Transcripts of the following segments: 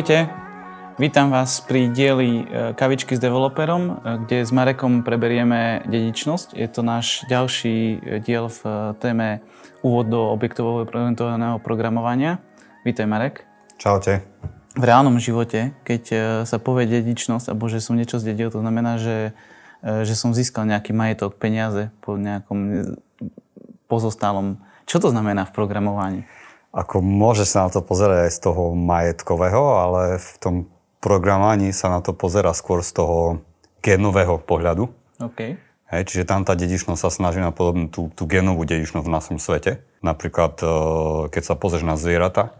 Ahojte, vítam vás pri dieli e, Kavičky s developerom, e, kde s Marekom preberieme dedičnosť. Je to náš ďalší e, diel v téme úvod do objektového orientovaného programovania. Vítaj Marek. Čaute. V reálnom živote, keď sa povie dedičnosť, alebo že som niečo zdedil, to znamená, že, že som získal nejaký majetok, peniaze po nejakom pozostalom. Čo to znamená v programovaní? Ako môže sa na to pozerať aj z toho majetkového, ale v tom programovaní sa na to pozera skôr z toho genového pohľadu. Okay. Hej, čiže tam tá dedičnosť sa snaží napodobniť tú, tú genovú dedičnosť v našom svete. Napríklad, e, keď sa pozrieš na zvieratá,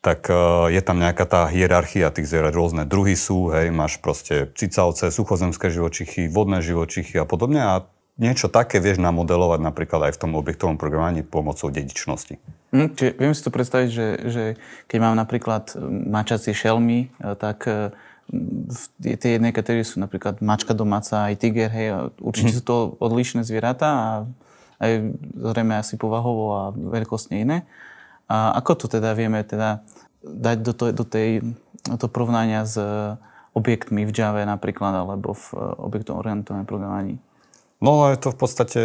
tak e, je tam nejaká tá hierarchia tých zvierat, rôzne druhy sú, hej, máš proste cicavce, suchozemské živočichy, vodné živočichy a podobne a niečo také vieš namodelovať napríklad aj v tom objektovom programovaní pomocou dedičnosti. Hm, čiže viem si to predstaviť, že, že keď mám napríklad mačacie šelmy, e, tak e, v tie jednej kategórie sú napríklad mačka domáca aj tiger, hej, určite hm. sú to odlišné zvieratá a aj zrejme asi povahovo a veľkostne iné. A ako to teda vieme teda dať do, to, do, tej, do toho porovnania s objektmi v Java napríklad, alebo v objektovom orientovanom programovaní? No je to v podstate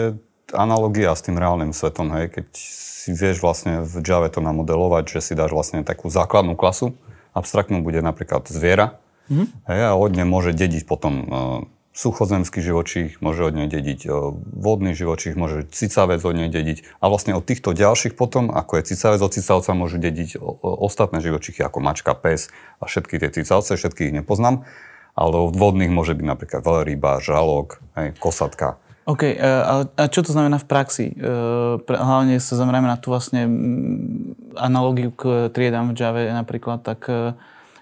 analogia s tým reálnym svetom, hej, keď si vieš vlastne v Java to namodelovať, že si dáš vlastne takú základnú klasu, abstraktnú bude napríklad zviera, mm-hmm. hej, a od nej môže dediť potom uh, suchozemský živočích, môže od nej dediť uh, vodný živočích, môže cicavec od nej dediť a vlastne od týchto ďalších potom, ako je cicavec od cicavca, môžu dediť o, ostatné živočichy ako mačka, pes a všetky tie cicavce, všetky ich nepoznám, ale od vodných môže byť napríklad veľryba, žralok, hej, kosatka. OK, e, a, a čo to znamená v praxi? E, hlavne sa zameriame na tú vlastne analogiu k triedám v Java napríklad, tak e,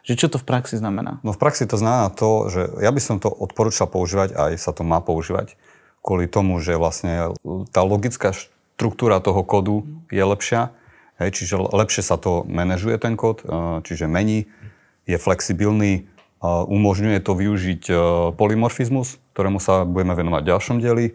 že čo to v praxi znamená? No v praxi to znamená to, že ja by som to odporúčal používať, aj sa to má používať, kvôli tomu, že vlastne tá logická štruktúra toho kódu je lepšia, hej, čiže lepšie sa to manažuje ten kód, čiže mení, je flexibilný, umožňuje to využiť polymorfizmus, ktorému sa budeme venovať v ďalšom dieli.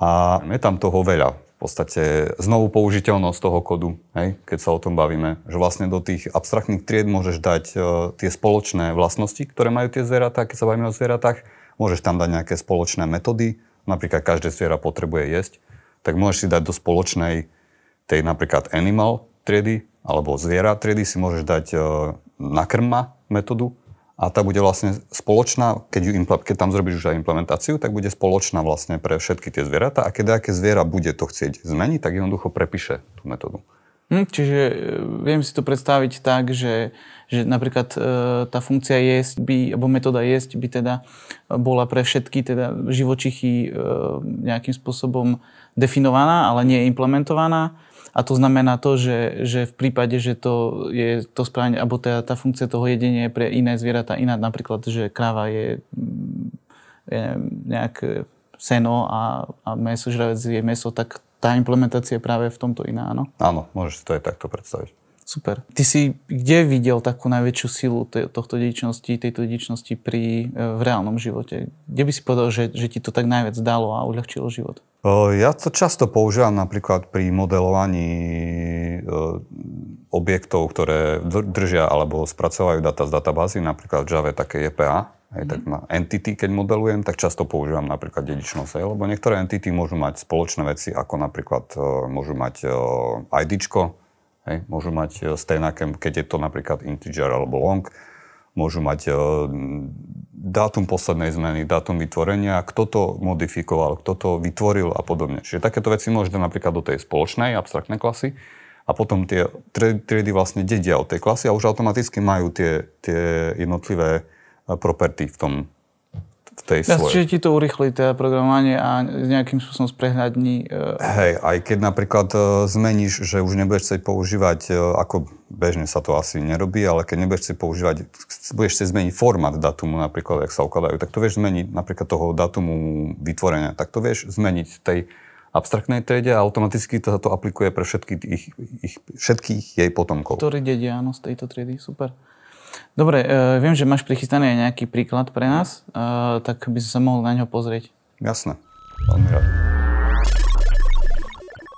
A je tam toho veľa. V podstate znovu použiteľnosť toho kodu, hej, keď sa o tom bavíme. Že vlastne do tých abstraktných tried môžeš dať uh, tie spoločné vlastnosti, ktoré majú tie zvieratá, keď sa bavíme o zvieratách. Môžeš tam dať nejaké spoločné metódy, napríklad každé zviera potrebuje jesť, tak môžeš si dať do spoločnej tej napríklad animal triedy alebo zviera triedy si môžeš dať uh, nakrma metódu, a tá bude vlastne spoločná, keď, ju, keď tam zrobíš už aj implementáciu, tak bude spoločná vlastne pre všetky tie zvieratá a keď aké zviera bude to chcieť zmeniť, tak jednoducho prepíše tú metódu. Hm, čiže e, viem si to predstaviť tak, že, že napríklad e, tá funkcia jesť by, alebo metóda jesť by teda bola pre všetky teda živočichy e, nejakým spôsobom definovaná, ale nie implementovaná a to znamená to, že, že v prípade, že to je to správne, alebo tá, tá funkcia toho jedenia je pre iné zvieratá iná, napríklad, že kráva je, mm, je nejak seno a, a meso, žravec je meso, tak tá implementácia je práve v tomto iná, áno? Áno, môžeš si to aj takto predstaviť. Super. Ty si kde videl takú najväčšiu silu tohto dedičnosti, tejto dedičnosti pri, e, v reálnom živote? Kde by si povedal, že, že ti to tak najviac dalo a uľahčilo život? Ja to často používam napríklad pri modelovaní objektov, ktoré držia alebo spracovajú data z databázy, napríklad Java také JPA, Hej, tak na entity, keď modelujem, tak často používam napríklad dedičnosť, lebo niektoré entity môžu mať spoločné veci, ako napríklad môžu mať IDčko, hej, môžu mať stejnaké, keď je to napríklad integer alebo long, môžu mať dátum poslednej zmeny, dátum vytvorenia, kto to modifikoval, kto to vytvoril a podobne. Čiže takéto veci môžete napríklad do tej spoločnej abstraktnej klasy a potom tie triedy vlastne dedia od tej klasy a už automaticky majú tie, tie jednotlivé eh, property v tom tej ja, svojej. Čiže ti to urychlí teda programovanie a nejakým spôsobom sprehľadní. Uh... Hej, aj keď napríklad uh, zmeníš, že už nebudeš chcieť používať, uh, ako bežne sa to asi nerobí, ale keď nebudeš chcieť používať, budeš chcieť zmeniť format datumu napríklad, ak sa ukladajú, tak to vieš zmeniť napríklad toho datumu vytvorenia, tak to vieš zmeniť tej abstraktnej triede a automaticky to, to aplikuje pre všetky ich, ich, všetkých jej potomkov. Ktorí dedia, áno, z tejto triedy, super. Dobre, uh, viem, že máš prichystaný aj nejaký príklad pre nás, uh, tak by si sa mohol na ňo pozrieť. Jasné, veľmi rád.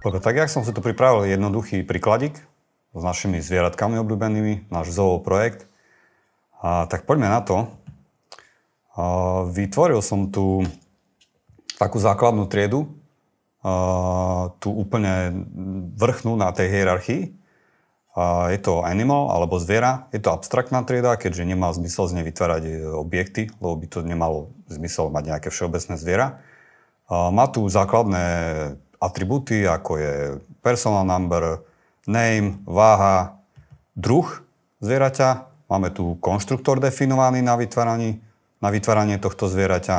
Dobre, tak jak som si tu pripravil jednoduchý príkladík s našimi zvieratkami obľúbenými, náš zoo projekt. A, tak poďme na to. A, vytvoril som tu takú základnú triedu, a, tu úplne vrchnú na tej hierarchii. Je to animal alebo zviera, je to abstraktná trieda, keďže nemá zmysel z nej vytvárať e, objekty, lebo by to nemalo zmysel mať nejaké všeobecné zviera. Má tu základné atribúty, ako je personal number, name, váha, druh zvieraťa, Máme tu konštruktor definovaný na, vytváraní, na vytváranie tohto zvieraťa.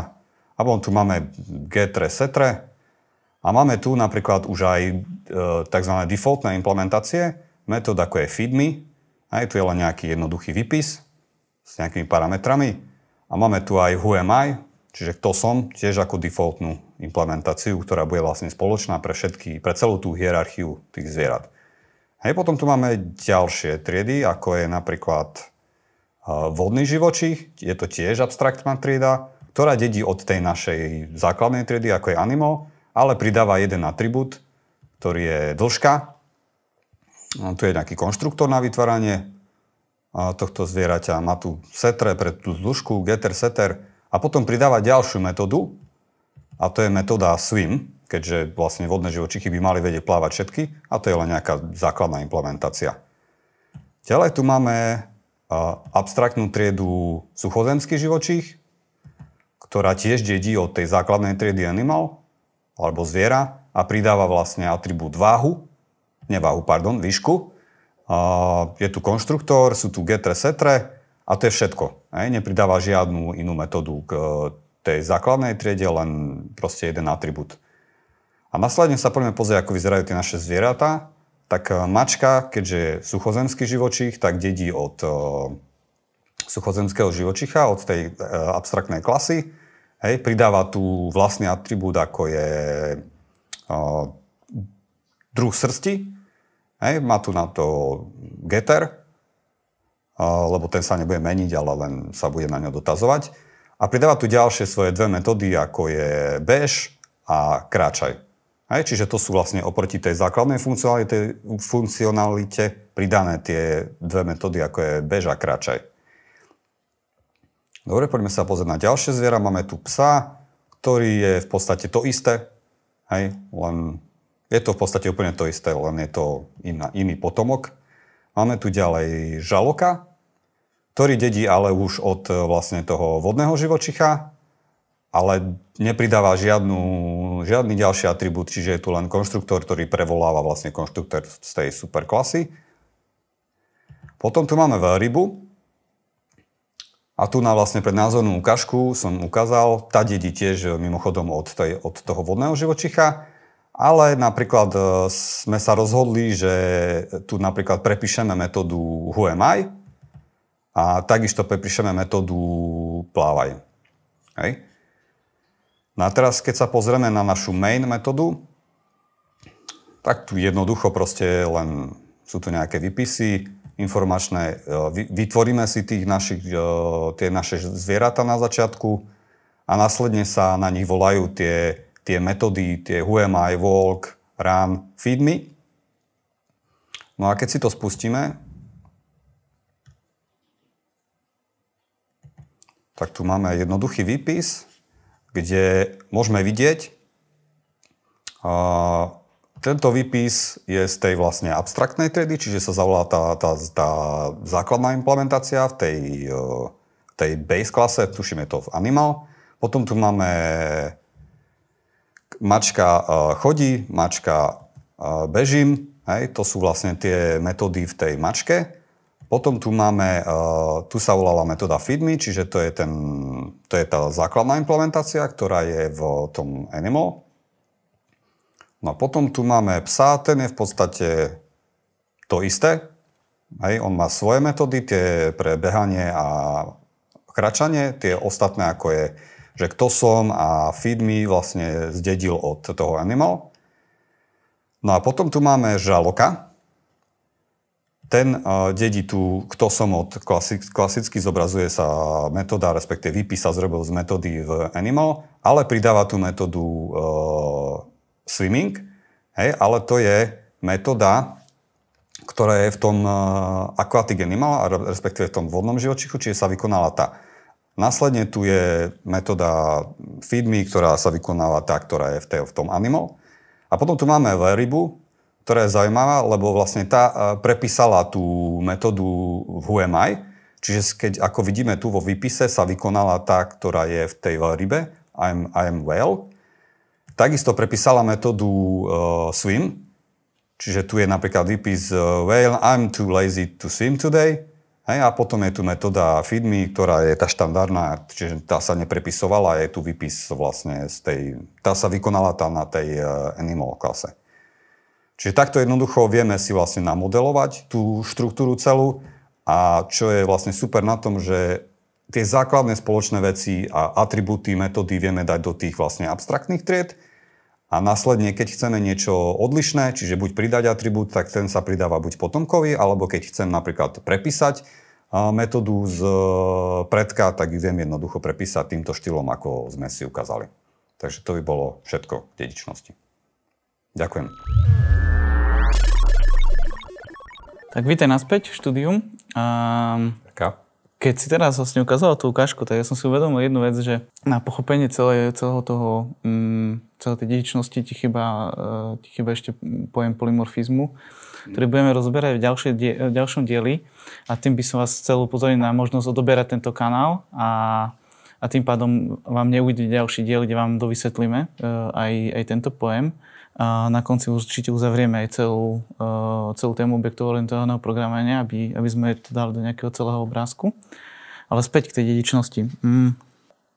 A potom tu máme getre, setre. A máme tu napríklad už aj e, tzv. defaultné implementácie, metód ako je feedme. Aj tu je len nejaký jednoduchý výpis s nejakými parametrami. A máme tu aj who am I, čiže kto som, tiež ako defaultnú implementáciu, ktorá bude vlastne spoločná pre všetky, pre celú tú hierarchiu tých zvierat. Hej, potom tu máme ďalšie triedy, ako je napríklad vodný živočích, je to tiež abstraktná trieda, ktorá dedí od tej našej základnej triedy, ako je animal, ale pridáva jeden atribút, ktorý je dĺžka. Tu je nejaký konštruktor na vytváranie tohto zvieraťa. Má tu setre pre tú dĺžku, getter, setter a potom pridáva ďalšiu metódu a to je metóda swim, keďže vlastne vodné živočichy by mali vedieť plávať všetky a to je len nejaká základná implementácia. Ďalej tu máme abstraktnú triedu suchozemský živočích, ktorá tiež dedí od tej základnej triedy animal, alebo zviera, a pridáva vlastne atribút váhu, neváhu, pardon, výšku. Je tu konštruktor, sú tu getre, setre a to je všetko. Nepridáva žiadnu inú metódu k e, tej základnej triede, len proste jeden atribút. A následne sa poďme pozrieť, ako vyzerajú tie naše zvieratá tak e, mačka, keďže je suchozemský živočích, tak dedí od e, suchozemského živočicha, od tej e, abstraktnej klasy. Hej, pridáva tu vlastný atribút, ako je druh srsti. Hej, má tu na to getter, lebo ten sa nebude meniť, ale len sa bude na ňo dotazovať. A pridáva tu ďalšie svoje dve metódy, ako je bež a kráčaj. Hej, čiže to sú vlastne oproti tej základnej funkcionalite, funkcionalite pridané tie dve metódy, ako je bež a kráčaj. Dobre, poďme sa pozrieť na ďalšie zviera. Máme tu psa, ktorý je v podstate to isté. Hej, len je to v podstate úplne to isté, len je to iná, iný potomok. Máme tu ďalej žaloka, ktorý dedí ale už od vlastne toho vodného živočicha, ale nepridáva žiadnu, žiadny ďalší atribút, čiže je tu len konštruktor, ktorý prevoláva vlastne konštruktor z tej superklasy. Potom tu máme veľrybu. A tu na vlastne pred názornú ukážku som ukázal, tá dedí tiež mimochodom od, tej, od toho vodného živočicha, ale napríklad e, sme sa rozhodli, že tu napríklad prepíšeme metódu whoami a takisto prepíšeme metódu plávaj. Hej. No a teraz, keď sa pozrieme na našu main metódu, tak tu jednoducho proste len sú tu nejaké výpisy informačné, e, vytvoríme si tých našich, e, tie naše zvieratá na začiatku a následne sa na nich volajú tie, tie metódy, tie whoami, walk, run, feed me. No a keď si to spustíme, tak tu máme jednoduchý výpis, kde môžeme vidieť, a tento výpis je z tej vlastne abstraktnej triedy, čiže sa zavolá tá, tá, tá základná implementácia v tej, tej base klase, tuším to v animal. Potom tu máme mačka chodí, mačka bežím, hej, to sú vlastne tie metódy v tej mačke. Potom tu máme, uh, tu sa volala metóda feedme, čiže to je, ten, to je tá základná implementácia, ktorá je v tom animal. No a potom tu máme psa, ten je v podstate to isté. Hej, on má svoje metódy, tie pre behanie a kračanie, tie ostatné ako je, že kto som a feed me vlastne zdedil od toho animal. No a potom tu máme žaloka, ten uh, dedí tu, kto som od klasik, klasicky zobrazuje sa metóda, respektíve výpis sa zrobil z metódy v Animal, ale pridáva tú metódu uh, swimming, hej, ale to je metóda, ktorá je v tom aquatic animal, respektíve v tom vodnom živočichu, čiže sa vykonala tá. Následne tu je metóda feedme, ktorá sa vykonáva tá, ktorá je v, tej, v tom animal. A potom tu máme rybu, ktorá je zaujímavá, lebo vlastne tá prepísala tú metódu v HUMI, čiže keď, ako vidíme tu vo výpise, sa vykonala tá, ktorá je v tej rybe, I'm, I'm well. Takisto prepísala metódu uh, swim, čiže tu je napríklad výpis uh, well, I'm too lazy to swim today. Hej, a potom je tu metóda feedme, ktorá je tá štandardná, čiže tá sa neprepisovala, je tu výpis vlastne z tej, tá sa vykonala tá na tej uh, animal klase. Čiže takto jednoducho vieme si vlastne namodelovať tú štruktúru celú a čo je vlastne super na tom, že tie základné spoločné veci a atribúty, metódy vieme dať do tých vlastne abstraktných tried a následne, keď chceme niečo odlišné, čiže buď pridať atribút, tak ten sa pridáva buď potomkovi, alebo keď chcem napríklad prepísať metódu z e, predka, tak ju viem jednoducho prepísať týmto štýlom, ako sme si ukázali. Takže to by bolo všetko k dedičnosti. Ďakujem. Tak vítaj naspäť v štúdium. Um, keď si teraz vlastne ukázala tú ukážku, tak ja som si uvedomil jednu vec, že na pochopenie celé, celého toho, um, celej tej dedičnosti ti chýba, uh, ti chýba ešte pojem polymorfizmu, ktorý budeme rozberať v, die, v ďalšom dieli a tým by som vás chcel upozorniť na možnosť odoberať tento kanál a, a tým pádom vám neujde ďalší diel, kde vám dovysvetlíme uh, aj, aj tento pojem. A na konci určite uzavrieme aj celú, uh, celú tému objektovo orientovaného programovania, aby, aby sme to dali do nejakého celého obrázku. Ale späť k tej dedičnosti. Mm.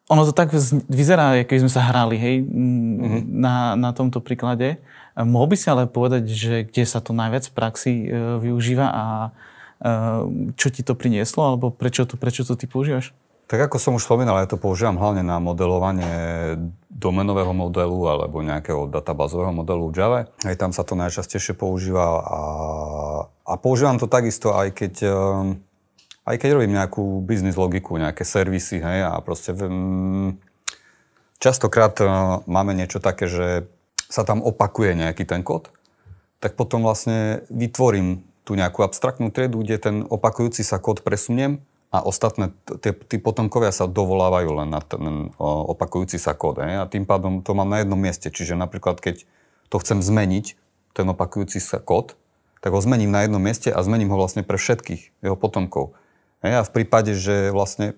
Ono to tak vyzerá, keby sme sa hrali hej, mm-hmm. na, na tomto príklade. Mohol by si ale povedať, že kde sa to najviac v praxi uh, využíva a uh, čo ti to prinieslo, alebo prečo to, prečo to ty používaš? Tak ako som už spomínal, ja to používam hlavne na modelovanie domenového modelu alebo nejakého databázového modelu v Java. Aj tam sa to najčastejšie používa a, a používam to takisto aj keď, ehm, aj keď robím nejakú biznis logiku, nejaké servisy, hej, a proste um, častokrát uh, máme niečo také, že sa tam opakuje nejaký ten kód, tak potom vlastne vytvorím tú nejakú abstraktnú triedu, kde ten opakujúci sa kód presuniem a ostatné, tí potomkovia sa dovolávajú len na ten opakujúci sa kód. A tým pádom to mám na jednom mieste. Čiže napríklad, keď to chcem zmeniť, ten opakujúci sa kód, tak ho zmením na jednom mieste a zmením ho vlastne pre všetkých jeho potomkov. A v prípade, že vlastne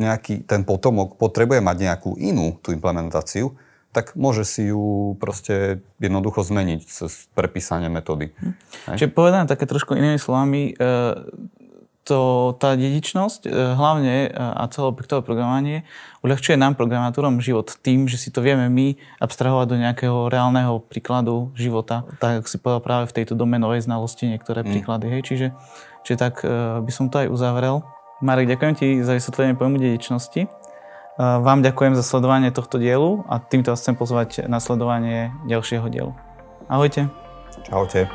nejaký ten potomok potrebuje mať nejakú inú tú implementáciu, tak môže si ju proste jednoducho zmeniť cez prepísanie metódy. Hm. Čiže povedané také trošku inými slovami, e, to, tá dedičnosť, e, hlavne e, a celé objektové programovanie, uľahčuje nám programátorom život tým, že si to vieme my abstrahovať do nejakého reálneho príkladu života. Tak, ako si povedal práve v tejto domenovej znalosti niektoré mm. príklady. Hej. Čiže, čiže tak e, by som to aj uzavrel. Marek, ďakujem ti za vysvetlenie pojmu dedičnosti. Vám ďakujem za sledovanie tohto dielu a týmto vás chcem pozvať na sledovanie ďalšieho dielu. Ahojte. Čaute.